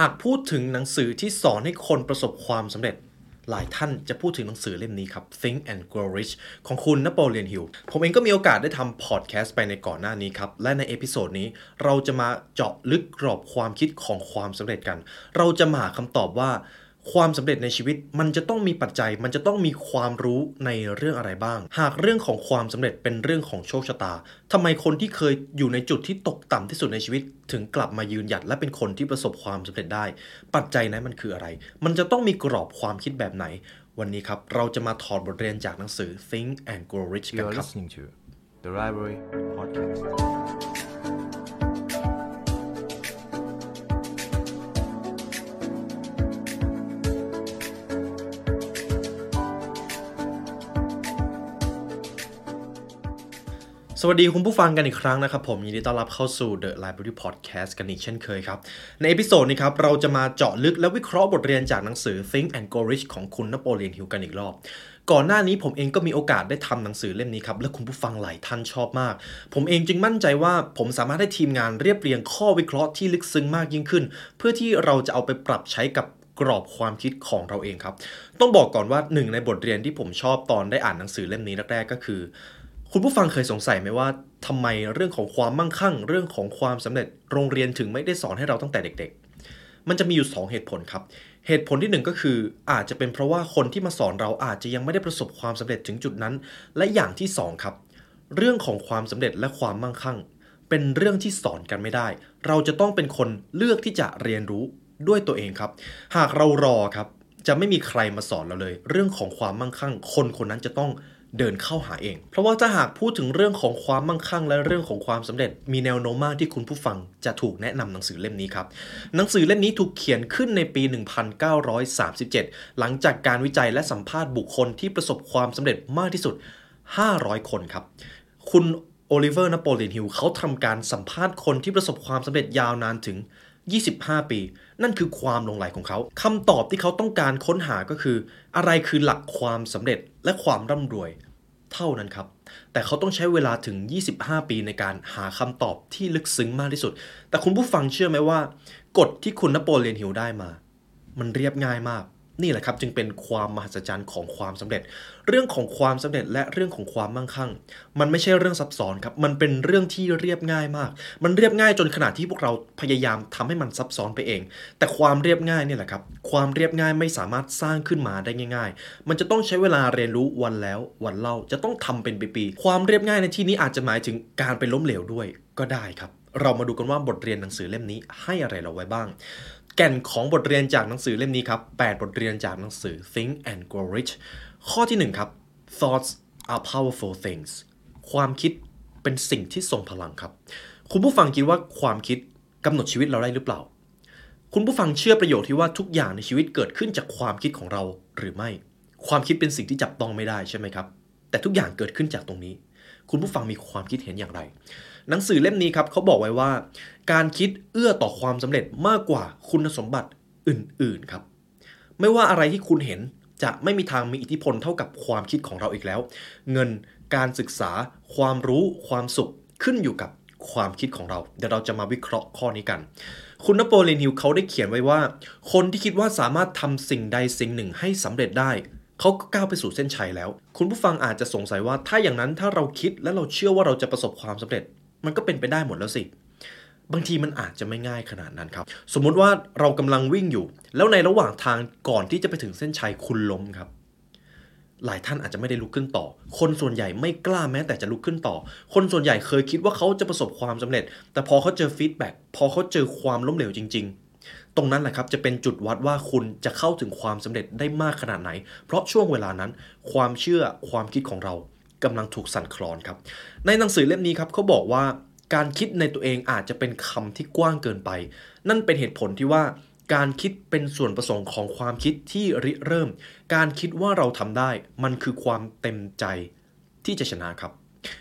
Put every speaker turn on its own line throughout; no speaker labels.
หากพูดถึงหนังสือที่สอนให้คนประสบความสำเร็จ หลายท่านจะพูดถึงหนังสือเล่มนี้ครับ Think and Grow Rich ของคุณนโปเลียนฮิลผมเองก็มีโอกาสได้ทำพอดแคสต์ไปในก่อนหน้านี้ครับ และใน episode นี้เราจะมาเจาะลึกกรอบความคิดของความสำเร็จกัน เราจะมาหาคำตอบว่า ความสำเร็จในชีวิตมันจะต้องมีปัจจัยมันจะต้องมีความรู้ในเรื่องอะไรบ้าง หากเรื่องของความสำเร็จเป็นเรื่องของโชคชะตาทำไมคนที่เคยอยู่ในจุดที่ตกต่ำที่สุดในชีวิต ถึงกลับมายืนหยัดและเป็นคนที่ประสบความสำเร็จได้ ปัจจัยนั้นมันคืออะไร มันจะต้องมีกรอบความคิดแบบไหน วันนี้ครับเราจะมาถอดบทเรียนจากหนังสือ Think and Grow Rich กัน
You're
ครับ
listening to the Library Podcast.
สวัสดีคุณผู้ฟังกันอีกครั้งนะครับ ผมยินดีต้อนรับเข้าสู่ The Library Podcast กันอีกเช่นเคยครับ ใน episode นี้ครับ เราจะมาเจาะลึกและวิเคราะห์บทเรียนจากหนังสือ Think and Grow Rich ของคุณนโปเลียนฮิลกันอีกรอบ ก่อนหน้านี้ผมเองก็มีโอกาสได้ทำหนังสือเล่มนี้ครับ และคุณผู้ฟังหลายท่านชอบมาก ผมเองจึงมั่นใจว่าผมสามารถให้ทีมงานเรียบเรียงข้อวิเคราะห์ที่ลึกซึ้งมากยิ่งขึ้น เพื่อที่เราจะเอาไปปรับใช้กับกรอบความคิดของเราเองครับ ต้องบอกก่อนว่าหนึ่งในบทเรียนที่ผมชอบตอนได้อ่านหนังสือเล่มนี้แรกๆก็คือ คุณผู้ฟังเคยสงสัยไหมว่าทำไมเรื่องของความมั่งคั่ง เรื่องของความสำเร็จโรงเรียนถึงไม่ได้สอนให้เราตั้งแต่เด็ก ๆ มันจะมีอยู่ 2 เหตุผลครับ เหตุผลที่ 1 ก็คืออาจจะเป็นเพราะว่าคนที่มาสอนเราอาจจะยังไม่ได้ประสบความสำเร็จถึงจุดนั้น และอย่างที่ 2 ครับ เรื่องของความสำเร็จและความมั่งคั่ง เป็นเรื่องที่สอนกันไม่ได้ เราจะต้องเป็นคนเลือกที่จะเรียนรู้ด้วยตัวเองครับ หากเรารอครับ จะไม่มีใครมาสอนเราเลย เรื่องของความมั่งคั่ง คนคนนั้นจะต้อง เดินเข้าหาเอง เพราะว่าถ้าหากพูดถึงเรื่องของความมั่งคั่ง และเรื่องของความสำเร็จ มีแนวโน้มมากที่คุณผู้ฟังจะถูกแนะนำหนังสือเล่มนี้ครับ หนังสือเล่มนี้ถูกเขียนขึ้นในปี 1937 หลังจากการวิจัยและสัมภาษณ์บุคคลที่ประสบความสำเร็จมากที่สุด 500 คนครับ คุณโอลิเวอร์นโปเลียนฮิลเขาทำการสัมภาษณ์คนที่ประสบความสำเร็จยาวนานถึง 25 ปี นั่นคือความหลงใหลของเขาคำตอบที่เขาต้องการค้นหาก็คือ อะไรคือหลักความสำเร็จและความร่ำรวย เท่านั้นครับ แต่เขาต้องใช้เวลาถึง 25 ปีในการหาคำตอบที่ลึกซึ้งมากที่สุด แต่คุณผู้ฟังเชื่อไหมว่า กฎที่คุณนโปเลียนฮิลได้มา มันเรียบง่ายมาก นี่แหละครับจึงเป็นความมหัศจรรย์ของความสำเร็จ เรื่องของความสำเร็จและเรื่องของความมั่งคั่ง มันไม่ใช่เรื่องซับซ้อนครับ มันเป็นเรื่องที่เรียบง่ายมาก มันเรียบง่ายจนขนาดที่พวกเราพยายามทำให้มันซับซ้อนไปเอง แต่ความเรียบง่ายนี่แหละครับ ความเรียบง่ายไม่สามารถสร้างขึ้นมาได้ง่าย ๆ มันจะต้องใช้เวลาเรียนรู้วันแล้ววันเล่าจะต้องทำเป็นปีๆความเรียบง่ายในที่นี้อาจจะหมายถึงการไปล้มเหลวด้วยก็ได้ครับเรามาดูกันว่าบทเรียนหนังสือเล่มนี้ให้อะไรเราไว้บ้าง แก่นของบทเรียนจากหนังสือเล่มนี้ครับ 8 บทเรียนจากหนังสือ Think and Grow Rich ข้อที่ 1 ครับ thoughts are powerful things ความคิดเป็นสิ่งที่ทรงพลังครับ คุณผู้ฟังคิดว่าความคิดกำหนดชีวิตเราได้หรือเปล่า คุณผู้ฟังเชื่อประโยชน์ที่ว่าทุกอย่างในชีวิตเกิดขึ้นจากความคิดของเราหรือไม่ ความคิดเป็นสิ่งที่จับต้องไม่ได้ใช่ไหมครับ แต่ทุกอย่างเกิดขึ้นจากตรงนี้ คุณผู้ฟังมีความคิดเห็นอย่างไร หนังสือเล่มนี้ครับเขาบอกไว้ว่า การคิดเอื้อต่อความสำเร็จมากกว่าคุณสมบัติอื่นๆครับ ไม่ว่าอะไรที่คุณเห็นจะไม่มีทางมีอิทธิพลเท่ากับความคิดของเราอีกแล้ว เงินการศึกษา ความรู้ความสุขขึ้นอยู่กับความคิดของเราเดี๋ยวเราจะมาวิเคราะห์ข้อนี้กัน คุณนโปเลียนฮิลเขาได้เขียนไว้ว่า คนที่คิดว่าสามารถทำสิ่งใดสิ่งหนึ่งให้สำเร็จได้เขาก็ก้าวไปสู่เส้นชัยแล้ว คุณผู้ฟังอาจจะสงสัยว่าถ้าอย่างนั้นถ้าเราคิดและเราเชื่อว่าเราจะประสบความสำเร็จ มันก็เป็นไปได้หมดแล้วสิ บางทีมันอาจจะไม่ง่ายขนาดนั้นครับ สมมุติว่าเรากำลังวิ่งอยู่ แล้วในระหว่างทางก่อนที่จะไปถึงเส้นชัยคุณล้มครับ หลายท่านอาจจะไม่ได้ลุกขึ้นต่อ คนส่วนใหญ่ไม่กล้าแม้แต่จะลุกขึ้นต่อ คนส่วนใหญ่เคยคิดว่าเขาจะประสบความสำเร็จ แต่พอเขาเจอ feedback พอเขาเจอความล้มเหลวจริง ๆตรงนั้นแหละครับจะเป็นจุดวัดว่าคุณจะเข้าถึงความสำเร็จได้มากขนาดไหน เพราะช่วงเวลานั้น ความเชื่อความคิดของเรา กำลังถูกสั่นคลอนครับ ในหนังสือเล่มนี้ครับเขาบอกว่าการคิดในตัวเองอาจจะเป็นคำที่กว้างเกินไป นั่นเป็นเหตุผลที่ว่าการคิดเป็นส่วนประสงค์ของความคิดที่ริเริ่ม การคิดว่าเราทำได้ มันคือความเต็มใจที่จะชนะครับ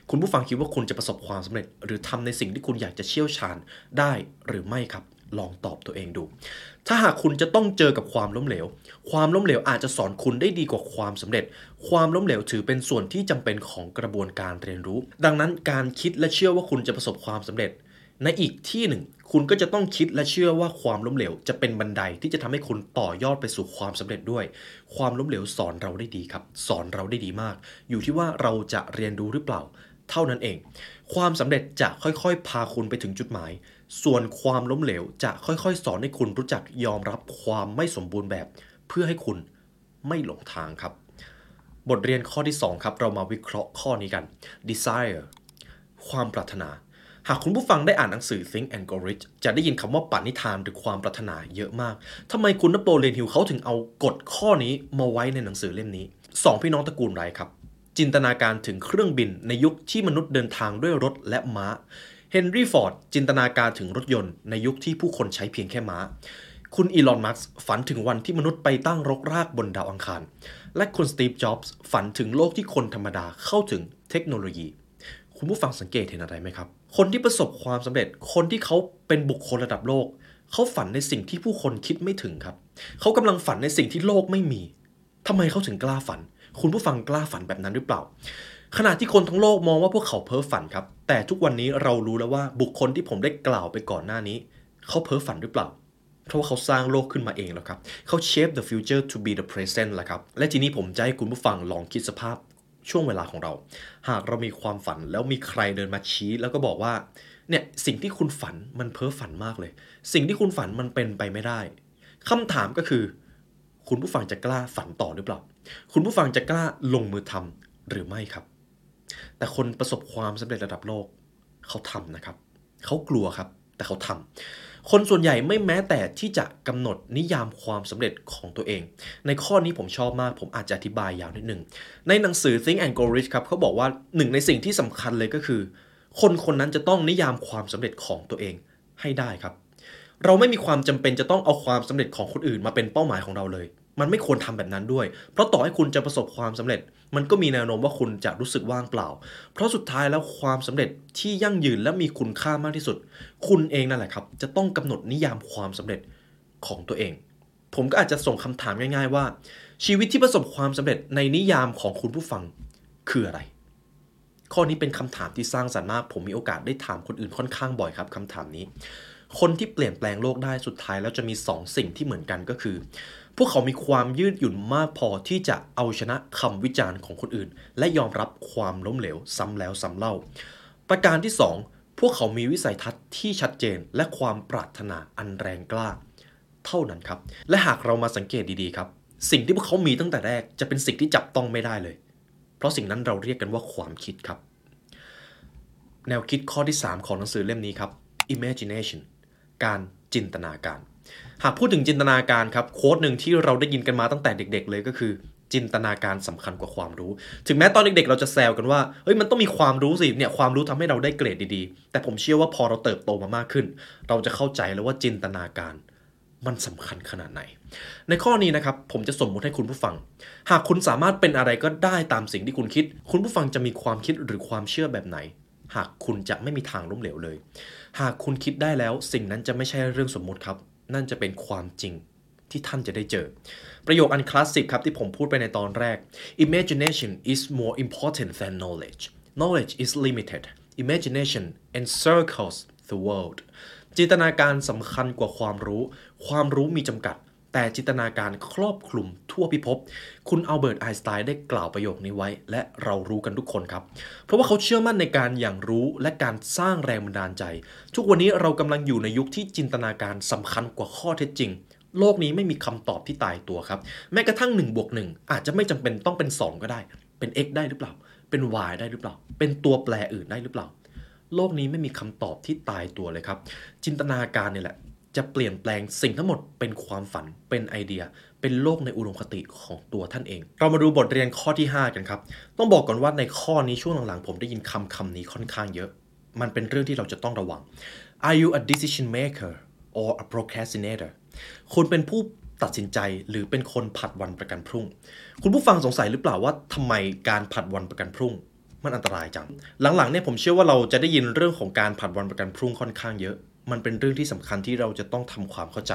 คุณผู้ฟังคิดว่าคุณจะประสบความสำเร็จ หรือทำในสิ่งที่คุณอยากจะเชี่ยวชาญได้หรือไม่ครับ ลองตอบตัวเองดู ถ้าหากคุณจะต้องเจอกับความล้มเหลว ความล้มเหลวอาจจะสอนคุณได้ดีกว่าความสำเร็จ ความล้มเหลวถือเป็นส่วนที่จำเป็นของกระบวนการเรียนรู้ ดังนั้นการคิดและเชื่อว่าคุณจะประสบความสำเร็จ ในอีกที่หนึ่ง คุณก็จะต้องคิดและเชื่อว่าความล้มเหลว จะเป็นบันไดที่จะทำให้คุณต่อยอดไปสู่ความสำเร็จด้วย ความล้มเหลวสอนเราได้ดีครับ สอนเราได้ดีมาก อยู่ที่ว่าเราจะเรียนรู้หรือเปล่า เท่านั้นเอง ความสำเร็จจะค่อยๆ พาคุณไปถึงจุดหมาย ส่วนความล้มเหลวจะค่อยๆ สอนให้คุณรู้จักยอมรับความไม่สมบูรณ์แบบ เพื่อให้คุณไม่หลงทางครับ บทเรียนข้อที่ 2 ครับ เรามาวิเคราะห์ข้อนี้กัน desire ความปรารถนา หากคุณผู้ฟังได้อ่านหนังสือ Think and Grow Rich จะได้ยินคำว่าปณิธานหรือความปรารถนาเยอะมากทำไมคุณนโปเลียนฮิลเขาถึงเอากฎข้อนี้มาไว้ในหนังสือเล่มนี้สองพี่น้องตระกูลไรต์ครับจินตนาการถึงเครื่องบินในยุคที่มนุษย์เดินทางด้วยรถและม้า เฮนรี่ฟอร์ดจินตนาการถึงรถยนต์ในยุคที่ผู้คนใช้เพียงแค่ม้า คุณอีลอน มัสก์ฝันถึงวันที่มนุษย์ไปตั้งรกรากบนดาวอังคาร และคุณสตีฟ จ็อบส์ฝันถึงโลกที่คนธรรมดาเข้าถึงเทคโนโลยี คุณผู้ฟังสังเกตเห็นอะไรไหมครับ คนที่ประสบความสำเร็จ คนที่เขาเป็นบุคคลระดับโลก เขาฝันในสิ่งที่ผู้คนคิดไม่ถึงครับ เขากำลังฝันในสิ่งที่โลกไม่มีทำไมเขาถึงกล้าฝัน คุณผู้ฟังกล้าฝันแบบนั้นหรือเปล่า ขณะที่คนทั้งโลกมองว่าพวกเขาเพ้อฝันครับ แต่ทุกวันนี้เรารู้แล้วว่าบุคคลที่ผมได้กล่าวไปก่อนหน้านี้ เขาเพ้อฝันหรือเปล่า เพราะว่าเขาสร้างโลกขึ้นมาเองแล้วครับ เขา shape the future to be the present แหละครับ และทีนี้ผมจะให้คุณผู้ฟังลองคิดสภาพช่วงเวลาของเรา หากเรามีความฝันแล้วมีใครเดินมาชี้ แล้วก็บอกว่า เนี่ยสิ่งที่คุณฝันมันเพ้อฝันมากเลย สิ่งที่คุณฝันมันเป็นไปไม่ได้คำถามก็คือ คุณผู้ฟังจะกล้าฝันต่อหรือเปล่า คุณผู้ฟังจะกล้าลงมือทำหรือไม่ครับ แต่คนประสบความสำเร็จระดับโลกเขาทำนะครับ เขากลัวครับ แต่เขาทำคนส่วนใหญ่ไม่แม้แต่ที่จะกำหนดนิยามความสำเร็จของตัวเอง ในข้อนี้ผมชอบมาก ผมอาจจะอธิบายยาวนิดนึงในหนังสือ Think and Grow Rich ครับเขาบอกว่าหนึ่งในสิ่งที่สำคัญเลยก็คือ คนคนนั้นจะต้องนิยามความสำเร็จของตัวเองให้ได้ครับ เราไม่มีความจำเป็นจะต้องเอาความสำเร็จของคนอื่นมาเป็นเป้าหมายของเราเลย มันไม่ควรทำแบบนั้นด้วย เพราะต่อให้คุณจะประสบความสำเร็จ มันก็มีแนวโน้มว่าคุณจะรู้สึกว่างเปล่า เพราะสุดท้ายแล้วความสำเร็จที่ยั่งยืนและมีคุณค่ามากที่สุด คุณเองนั่นแหละครับ จะต้องกำหนดนิยามความสำเร็จของตัวเอง ผมก็อาจจะส่งคำถามง่าย ๆ ว่า ชีวิตที่ประสบความสำเร็จในนิยามของคุณผู้ฟังคืออะไร ข้อนี้เป็นคำถามที่สร้างสรรค์มาก ผมมีโอกาสได้ถามคนอื่นค่อนข้างบ่อยครับคำถามนี้ คนที่เปลี่ยนแปลงโลกได้สุดท้ายแล้วจะมี2สิ่งที่เหมือนกันก็คือ พวกเขามีความยืดหยุ่นมากพอที่จะเอาชนะคำวิจารณ์ของคนอื่น และยอมรับความล้มเหลวซ้ำแล้วซ้ำเล่า ประการที่ 2 พวกเขามีวิสัยทัศน์ที่ชัดเจนและความปรารถนาอันแรงกล้า เท่านั้นครับ และหากเรามาสังเกตดีๆครับ สิ่งที่พวกเขามีตั้งแต่แรกจะเป็นสิ่งที่จับต้องไม่ได้เลย เพราะสิ่งนั้นเราเรียกกันว่าความคิดครับ แนวคิดข้อที่ 3 ของหนังสือเล่มนี้ครับ imagination การจินตนาการ หากพูดถึงจินตนาการครับโค้ดหนึ่งที่เราได้ยินกันมาตั้งแต่เด็ก ๆ เลยก็คือ จินตนาการสำคัญกว่าความรู้ ถึงแม้ตอนเด็กๆ เราจะแซวกันว่าเฮ้ยมันต้องมีความรู้สิเนี่ยความรู้ทำให้เราได้เกรดดีๆ แต่ผมเชื่อว่าพอเราเติบโตมามากขึ้น เราจะเข้าใจแล้วว่าจินตนาการมันสำคัญขนาดไหน ในข้อนี้นะครับผมจะสมมุติให้คุณผู้ฟัง หากคุณสามารถเป็นอะไรก็ได้ตามสิ่งที่คุณคิด คุณผู้ฟังจะมีความคิดหรือความเชื่อแบบไหน หากคุณจะไม่มีทางล้มเหลวเลย หากคุณคิดได้แล้วสิ่งนั้นจะไม่ใช่เรื่องสมมุติครับ นั่นจะเป็นความจริงที่ท่านจะได้เจอ ประโยคอันคลาสสิกครับที่ผมพูดไปในตอนแรก imagination is more important than knowledge knowledge is limited imagination encircles the world จินตนาการสำคัญกว่าความรู้ ความรู้มีจำกัด แต่จินตนาการครอบคลุมทั่วพิภพ คุณอัลเบิร์ตไอน์สไตน์ได้กล่าวประโยคนี้ไว้ และเรารู้กันทุกคนครับ เพราะว่าเขาเชื่อมั่นในการอย่างรู้และการสร้างแรงบันดาลใจ ทุกวันนี้เรากำลังอยู่ในยุคที่จินตนาการสำคัญกว่าข้อเท็จจริงโลกนี้ไม่มีคำตอบที่ตายตัวครับ แม้กระทั่ง1บวก1อาจจะไม่จำเป็นต้องเป็น 2 ก็ได้ เป็น x ได้หรือเปล่า เป็น y ได้หรือเปล่า เป็นตัวแปรอื่นได้หรือเปล่า โลกนี้ไม่มีคำตอบที่ตายตัวเลยครับ จินตนาการเนี่ยแหละ จะเปลี่ยนแปลงสิ่งทั้งหมดเป็นความฝันเป็นไอเดีย เป็นโลกในอุดมคติของตัวท่านเอง เรามาดูบทเรียนข้อที่ 5 กันครับ ต้องบอกก่อนว่าในข้อนี้ช่วงหลังๆ ผมได้ยินคำคำนี้ค่อนข้างเยอะ มันเป็นเรื่องที่เราจะต้องระวัง Are you a decision maker or a procrastinator คุณเป็นผู้ตัดสินใจหรือเป็นคนผัดวันประกันพรุ่ง คุณผู้ฟังสงสัยหรือเปล่าว่าทำไมการผัดวันประกันพรุ่งมันอันตรายจัง หลังๆเนี่ยผมเชื่อว่าเราจะได้ยินเรื่องของการผัดวันประกันพรุ่งค่อนข้างเยอะ มันเป็นเรื่องที่สำคัญที่เราจะต้องทำความเข้าใจ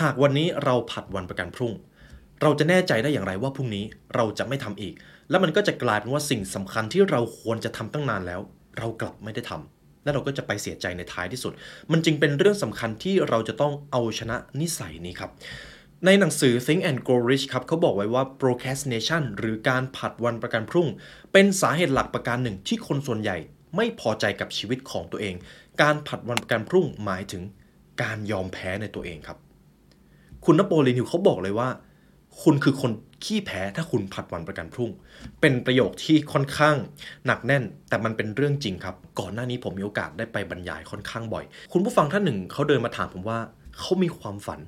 หากวันนี้เราผัดวันประกันพรุ่ง เราจะแน่ใจได้อย่างไรว่าพรุ่งนี้เราจะไม่ทำอีก แล้วมันก็จะกลายเป็นว่าสิ่งสำคัญที่เราควรจะทำตั้งนานแล้ว เรากลับไม่ได้ทและเราก็จะไปเสียใจในท้ายที่สุด มันจึงเป็นเรื่องสำคัญที่เราจะต้องเอาชนะนิสัยนี้ครับในหนังสือ Think and Grow Rich ครับเขาบอกไว้ว่า procrastination หรือการผัดวันประกันพรุ่ง เป็นสาเหตุหลักประการหนึ่งที่คนส่วนใหญ่ไม่พอใจกับชีวิตของตัวเอง การผัดวันประกันพรุ่งหมายถึงการยอมแพ้ในตัวเองครับ คุณนโปเลียนฮิลเขาบอกเลยว่า คุณคือคนขี้แพ้ถ้าคุณผัดวันประกันพรุ่ง เป็นประโยคที่ค่อนข้างหนักแน่น แต่มันเป็นเรื่องจริงครับ ก่อนหน้านี้ผมมีโอกาสได้ไปบรรยายค่อนข้างบ่อย คุณผู้ฟังท่านหนึ่งเขาเดินมาถามผมว่าเขามีความฝัน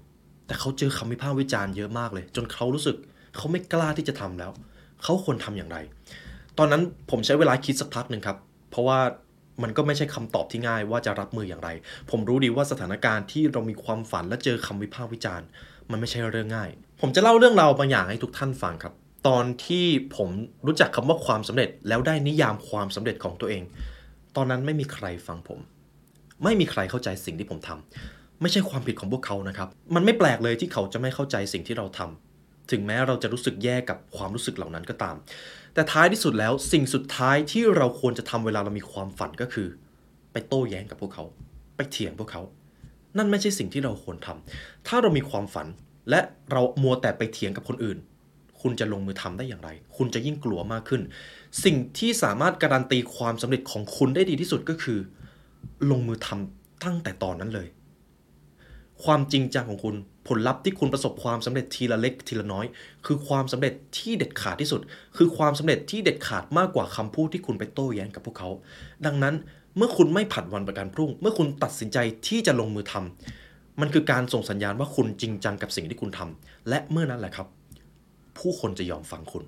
แต่เขาเจอคำวิพากษ์วิจารณ์เยอะมากเลย จนเขารู้สึกเขาไม่กล้าที่จะทำแล้ว เขาควรทำอย่างไร ตอนนั้นผมใช้เวลาคิดสักพักหนึ่งครับ เพราะว่า มันก็ไม่ใช่คำตอบที่ง่ายว่าจะรับมืออย่างไร ผมรู้ดีว่าสถานการณ์ที่เรามีความฝันและเจอคำวิพากษ์วิจารณ์ มันไม่ใช่เรื่องง่าย ผมจะเล่าเรื่องราวบางอย่างให้ทุกท่านฟังครับ ตอนที่ผมรู้จักคำว่าความสำเร็จ แล้วได้นิยามความสำเร็จของตัวเอง ตอนนั้นไม่มีใครฟังผม ไม่มีใครเข้าใจสิ่งที่ผมทำไม่ใช่ความผิดของพวกเขานะครับ มันไม่แปลกเลยที่เขาจะไม่เข้าใจสิ่งที่เราทำถึงแม้เราจะรู้สึกแย่กับความรู้สึกเหล่านั้นก็ตาม แต่ท้ายที่สุดแล้วสิ่งสุดท้ายที่เราควรจะทำเวลาเรามีความฝันก็คือ ไปโต้แย้งกับพวกเขา ไปเถียงพวกเขา นั่นไม่ใช่สิ่งที่เราควรทำถ้าเรามีความฝันและเรามัวแต่ไปเถียงกับคนอื่น คุณจะลงมือทำได้อย่างไร คุณจะยิ่งกลัวมากขึ้น สิ่งที่สามารถการันตีความสำเร็จของคุณได้ดีที่สุดก็คือ ลงมือทำตั้งแต่ตอนนั้นเลย ความจริงจังของคุณ ผลลัพธ์ที่คุณประสบความสำเร็จทีละเล็กทีละน้อย คือความสำเร็จที่เด็ดขาดที่สุด คือความสำเร็จที่เด็ดขาดมากกว่าคำพูดที่คุณไปโต้แย้งกับพวกเขา ดังนั้นเมื่อคุณไม่ผัดวันประกันพรุ่ง เมื่อคุณตัดสินใจที่จะลงมือทำมันคือการส่งสัญญาณว่าคุณจริงจังกับสิ่งที่คุณทำและเมื่อนั้นแหละครับ ผู้คนจะยอมฟังคุณ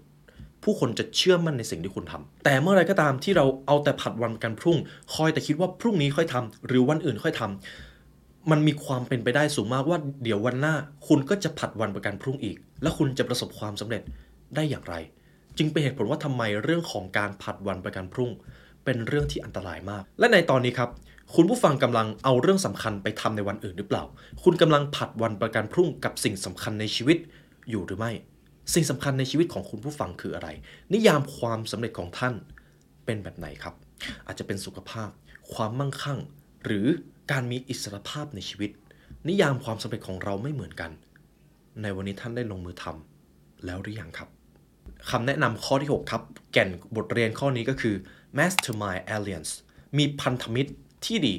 ผู้คนจะเชื่อมั่นในสิ่งที่คุณทำแต่เมื่อไรก็ตามที่เราเอาแต่ผัดวันประกันพรุ่ง คอยแต่คิดว่าพรุ่งนี้ค่อยทำหรือวันอื่นค่อยทำ มันมีความเป็นไปได้สูงมากว่าเดี๋ยววันหน้า คุณก็จะผัดวันประกันพรุ่งอีก และคุณจะประสบความสำเร็จได้อย่างไร จึงเป็นเหตุผลว่าทำไมเรื่องของการผัดวันประกันพรุ่ง เป็นเรื่องที่อันตรายมาก และในตอนนี้ครับคุณผู้ฟังกำลังเอาเรื่องสำคัญไปทำในวันอื่นหรือเปล่า คุณกำลังผัดวันประกันพรุ่งกับสิ่งสำคัญในชีวิตอยู่หรือไม่ สิ่งสำคัญในชีวิตของคุณผู้ฟังคืออะไร นิยามความสำเร็จของท่านเป็นแบบไหนครับ อาจจะเป็นสุขภาพ ความมั่งคั่ง หรือ การมีอิสรภาพในชีวิต นิยามความสำเร็จของเราไม่เหมือนกัน ในวันนี้ท่านได้ลงมือทำแล้วหรือยังครับคำแนะนำข้อที่ 6 ครับ แก่นบทเรียนข้อนี้ก็คือ mastermind alliance มีพันธมิตรที่ดี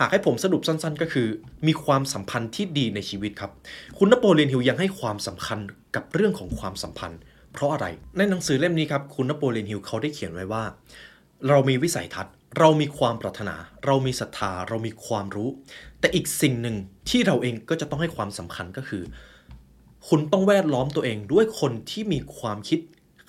หากให้ผมสรุปสั้นๆ ก็คือ มีความสัมพันธ์ที่ดีในชีวิตครับ คุณนโปเลียนฮิลยังให้ความสำคัญกับเรื่องของความสัมพันธ์ เพราะอะไร ในหนังสือเล่มนี้ครับ คุณนโปเลียนฮิลเขาได้เขียนไว้ว่า เรามีวิสัยทัศน์ เรามีความปรารถนา เรามีศรัทธา เรามีความรู้ แต่อีกสิ่งหนึ่งที่เราเองก็จะต้องให้ความสำคัญก็คือ คุณต้องแวดล้อมตัวเองด้วยคนที่มีความคิด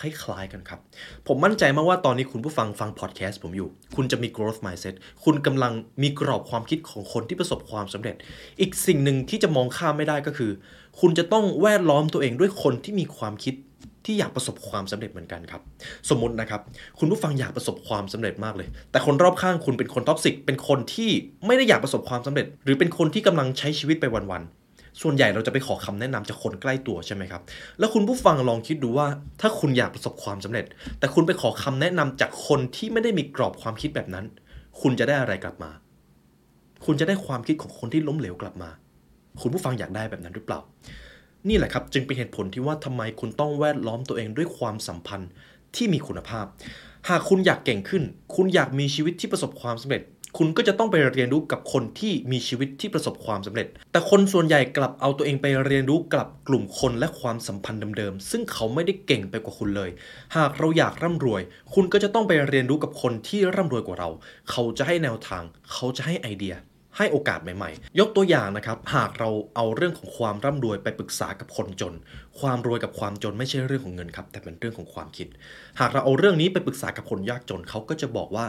คล้ายๆกันครับ ผมมั่นใจมากว่าตอนนี้คุณผู้ฟังฟังพอดแคสต์ผมอยู่ คุณจะมี growth mindset คุณกำลังมีกรอบความคิดของคนที่ประสบความสำเร็จ อีกสิ่งหนึ่งที่จะมองข้ามไม่ได้ก็คือ คุณจะต้องแวดล้อมตัวเองด้วยคนที่มีความคิด ที่อยากประสบความสำเร็จเหมือนกันครับ สมมตินะครับ คุณผู้ฟังอยากประสบความสำเร็จมากเลย แต่คนรอบข้างคุณเป็นคนท็อกซิก เป็นคนที่ไม่ได้อยากประสบความสำเร็จ หรือเป็นคนที่กำลังใช้ชีวิตไปวันๆส่วนใหญ่เราจะไปขอคำแนะนำจากคนใกล้ตัวใช่ไหมครับ แล้วคุณผู้ฟังลองคิดดูว่า ถ้าคุณอยากประสบความสำเร็จ แต่คุณไปขอคำแนะนำจากคนที่ไม่ได้มีกรอบความคิดแบบนั้น คุณจะได้อะไรกลับมา คุณจะได้ความคิดของคนที่ล้มเหลวกลับมา คุณผู้ฟังอยากได้แบบนั้นหรือเปล่า นี่แหละครับจึงเป็นเหตุผลที่ว่าทำไมคุณต้องแวดล้อมตัวเองด้วยความสัมพันธ์ที่มีคุณภาพ หากคุณอยากเก่งขึ้น คุณอยากมีชีวิตที่ประสบความสำเร็จ คุณก็จะต้องไปเรียนรู้กับคนที่มีชีวิตที่ประสบความสำเร็จ แต่คนส่วนใหญ่กลับเอาตัวเองไปเรียนรู้กับกลุ่มคนและความสัมพันธ์เดิมๆ ซึ่งเขาไม่ได้เก่งไปกว่าคุณเลย หากเราอยากร่ำรวย คุณก็จะต้องไปเรียนรู้กับคนที่ร่ำรวยกว่าเรา เขาจะให้แนวทาง เขาจะให้ไอเดีย ให้โอกาสใหม่ๆ ยกตัวอย่างนะครับ หากเราเอาเรื่องของความร่ำรวยไปปรึกษากับคนจน ความรวยกับความจนไม่ใช่เรื่องของเงินครับ แต่เป็นเรื่องของความคิด หากเราเอาเรื่องนี้ไปปรึกษากับคนยากจนเขาก็จะบอกว่า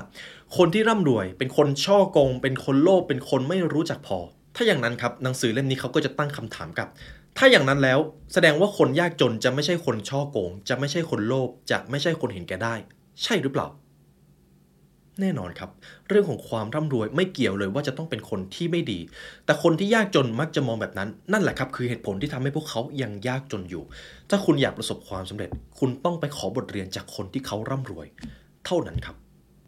คนที่ร่ำรวย เป็นคนช่อโกง เป็นคนโลภเป็นคนไม่รู้จักพอ ถ้าอย่างนั้นครับหนังสือเล่มนี้เขาก็จะตั้งคำถามกับถ้าอย่างนั้นแล้วแสดงว่าคนยากจนจะไม่ใช่คนช่อโกง จะไม่ใช่คนโลภจะไม่ใช่คนเห็นแก่ได้ ใช่หรือเปล่า แน่นอนครับ เรื่องของความร่ำรวยไม่เกี่ยวเลยว่าจะต้องเป็นคนที่ไม่ดี แต่คนที่ยากจนมักจะมองแบบนั้น นั่นแหละครับ คือเหตุผลที่ทำให้พวกเขายังยากจนอยู่ ถ้าคุณอยากประสบความสำเร็จ คุณต้องไปขอบทเรียนจากคนที่เขาร่ำรวย เท่านั้นครับ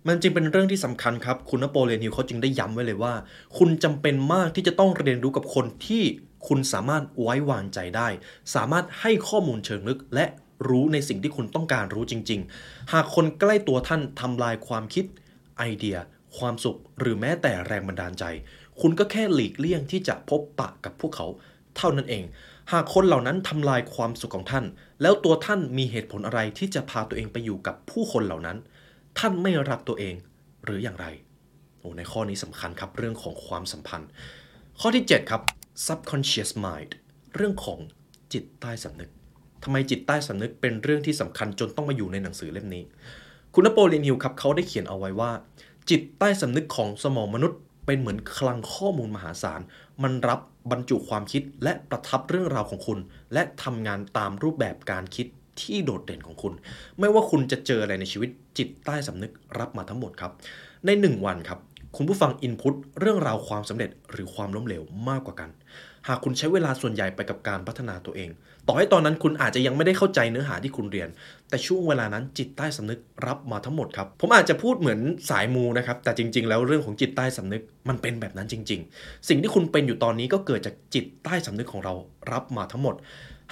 มันจึงเป็นเรื่องที่สำคัญครับ คุณนโปเลียนฮิลเขาจึงได้ย้ำไว้เลยว่า คุณจำเป็นมากที่จะต้องเรียนรู้กับคนที่คุณสามารถไว้วางใจได้ สามารถให้ข้อมูลเชิงลึก และรู้ในสิ่งที่คุณต้องการรู้จริง ๆ หากคนใกล้ตัวท่านทำลายความคิด ไอเดีย ความสุข หรือแม้แต่แรงบันดาลใจ คุณก็แค่หลีกเลี่ยงที่จะพบปะกับพวกเขา เท่านั้นเอง หากคนเหล่านั้นทำลายความสุขของท่าน แล้วตัวท่านมีเหตุผลอะไรที่จะพาตัวเองไปอยู่กับผู้คนเหล่านั้น ท่านไม่รักตัวเองหรืออย่างไรโอ้ในข้อนี้สำคัญครับเรื่องของความสัมพันธ์ ข้อที่ 7 ครับ subconscious mind เรื่องของจิตใต้สำนึกทำไมจิตใต้สำนึกเป็นเรื่องที่สำคัญจนต้องมาอยู่ในหนังสือเล่มนี้ คุณนโปเลียนฮิลครับเขาได้เขียนเอาไว้ว่า จิตใต้สำนึกของสมองมนุษย์เป็นเหมือนคลังข้อมูลมหาศาล มันรับบรรจุความคิดและประทับเรื่องราวของคุณ และทำงานตามรูปแบบการคิดที่โดดเด่นของคุณ ไม่ว่าคุณจะเจออะไรในชีวิตจิตใต้สำนึกรับมาทั้งหมดครับ ใน 1 วันครับ คุณผู้ฟังอินพุตเรื่องราวความสำเร็จหรือความล้มเหลวมากกว่ากัน หากคุณใช้เวลาส่วนใหญ่ไปกับการพัฒนาตัวเอง ต่อให้ตอนนั้นคุณอาจจะยังไม่ได้เข้าใจเนื้อหาที่คุณเรียน แต่ช่วงเวลานั้นจิตใต้สำนึกรับมาทั้งหมดครับ ผมอาจจะพูดเหมือนสายมูนะครับ แต่จริง ๆ แล้วเรื่องของจิตใต้สำนึกมันเป็นแบบนั้นจริง ๆ สิ่งที่คุณเป็นอยู่ตอนนี้ก็เกิดจากจิตใต้สำนึกของเรารับมาทั้งหมด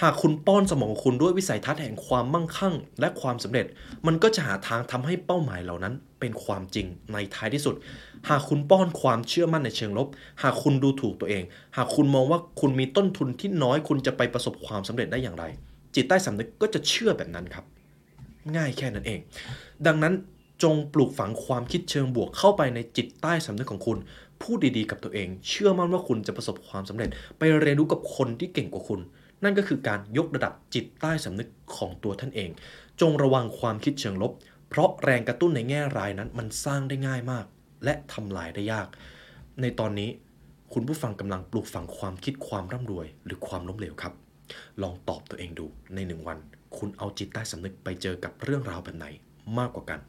หากคุณป้อนสมองคุณด้วยวิสัยทัศน์แห่งความมั่งคั่ง และความสำเร็จ มันก็จะหาทางทำให้เป้าหมายเหล่านั้น เป็นความจริงในท้ายที่สุด หากคุณป้อนความเชื่อมั่นในเชิงลบ หากคุณดูถูกตัวเอง หากคุณมองว่าคุณมีต้นทุนที่น้อยคุณจะไปประสบความสำเร็จได้อย่างไร จิตใต้สำนึกก็จะเชื่อแบบนั้นครับ ง่ายแค่นั้นเอง ดังนั้นจงปลูกฝังความคิดเชิงบวกเข้าไปในจิตใต้สำนึกของคุณ พูดดีๆกับตัวเอง เชื่อมั่นว่าคุณจะประสบความสำเร็จ ไปเรียนรู้กับคนที่เก่งกว่าคุณ นั่นก็คือการยกระดับจิตใต้สำนึกของตัวท่านเอง จงระวังความคิดเชิงลบ เพราะแรงกระตุ้นในแง่ร้ายนั้นมันสร้างได้ง่ายมาก และทำลายได้ยาก ในตอนนี้คุณผู้ฟังกำลังปลูกฝังความคิดความร่ำรวย หรือความล้มเหลวครับ ลองตอบตัวเองดูในหนึ่งวัน คุณเอาจิตใต้สำนึกไปเจอกับเรื่องราวแบบไหนมากกว่ากัน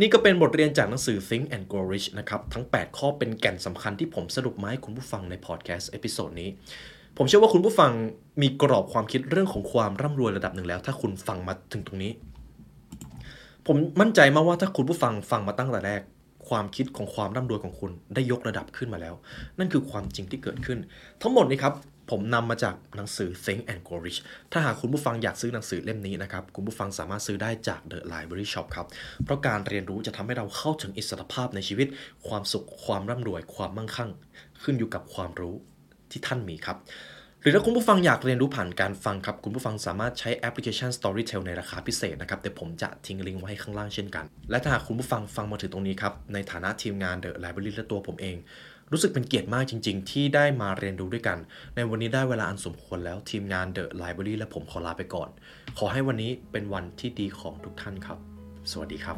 นี่ก็เป็นบทเรียนจากหนังสือ Think and Grow Rich นะครับ ทั้ง 8 ข้อเป็นแก่นสำคัญที่ผมสรุปมาให้คุณผู้ฟังในพอดแคสต์ episode นี้ ผมเชื่อว่าคุณผู้ฟังมีกรอบความคิดเรื่องของความร่ำรวยระดับหนึ่งแล้ว ถ้าคุณฟังมาถึงตรงนี้ ผมมั่นใจมากว่าถ้าคุณผู้ฟังฟังมาตั้งแต่แรก ความคิดของความร่ำรวยของคุณได้ยกระดับขึ้นมาแล้ว นั่นคือความจริงที่เกิดขึ้น ทั้งหมดนี้ครับผมนำมาจากหนังสือ Think and Grow Rich ถ้าหากคุณผู้ฟังอยากซื้อหนังสือเล่มนี้นะครับ คุณผู้ฟังสามารถซื้อได้จาก The Library Shop ครับ เพราะการเรียนรู้จะทำให้เราเข้าถึงอิสรภาพในชีวิต ความสุข ความร่ำรวย ความมั่งคั่ง ขึ้นอยู่กับความรู้ ที่ท่านมีครับ หรือถ้าคุณผู้ฟังอยากเรียนรู้ผ่านการฟังครับ คุณผู้ฟังสามารถใช้แอปพลิเคชัน Storytel ในราคาพิเศษนะครับ แต่ผมจะทิ้งลิงก์ไว้ให้ข้างล่างเช่นกัน และถ้าหากคุณผู้ฟังฟังมาถึงตรงนี้ครับ ในฐานะทีมงาน The Library และตัวผมเอง รู้สึกเป็นเกียรติมากจริง ๆ ที่ได้มาเรียนรู้ด้วยกัน ในวันนี้ได้เวลาอันสมควรแล้วทีมงาน The Library และผมขอลาไปก่อน ขอให้วันนี้เป็นวันที่ดีของทุกท่านครับ สวัสดีครับ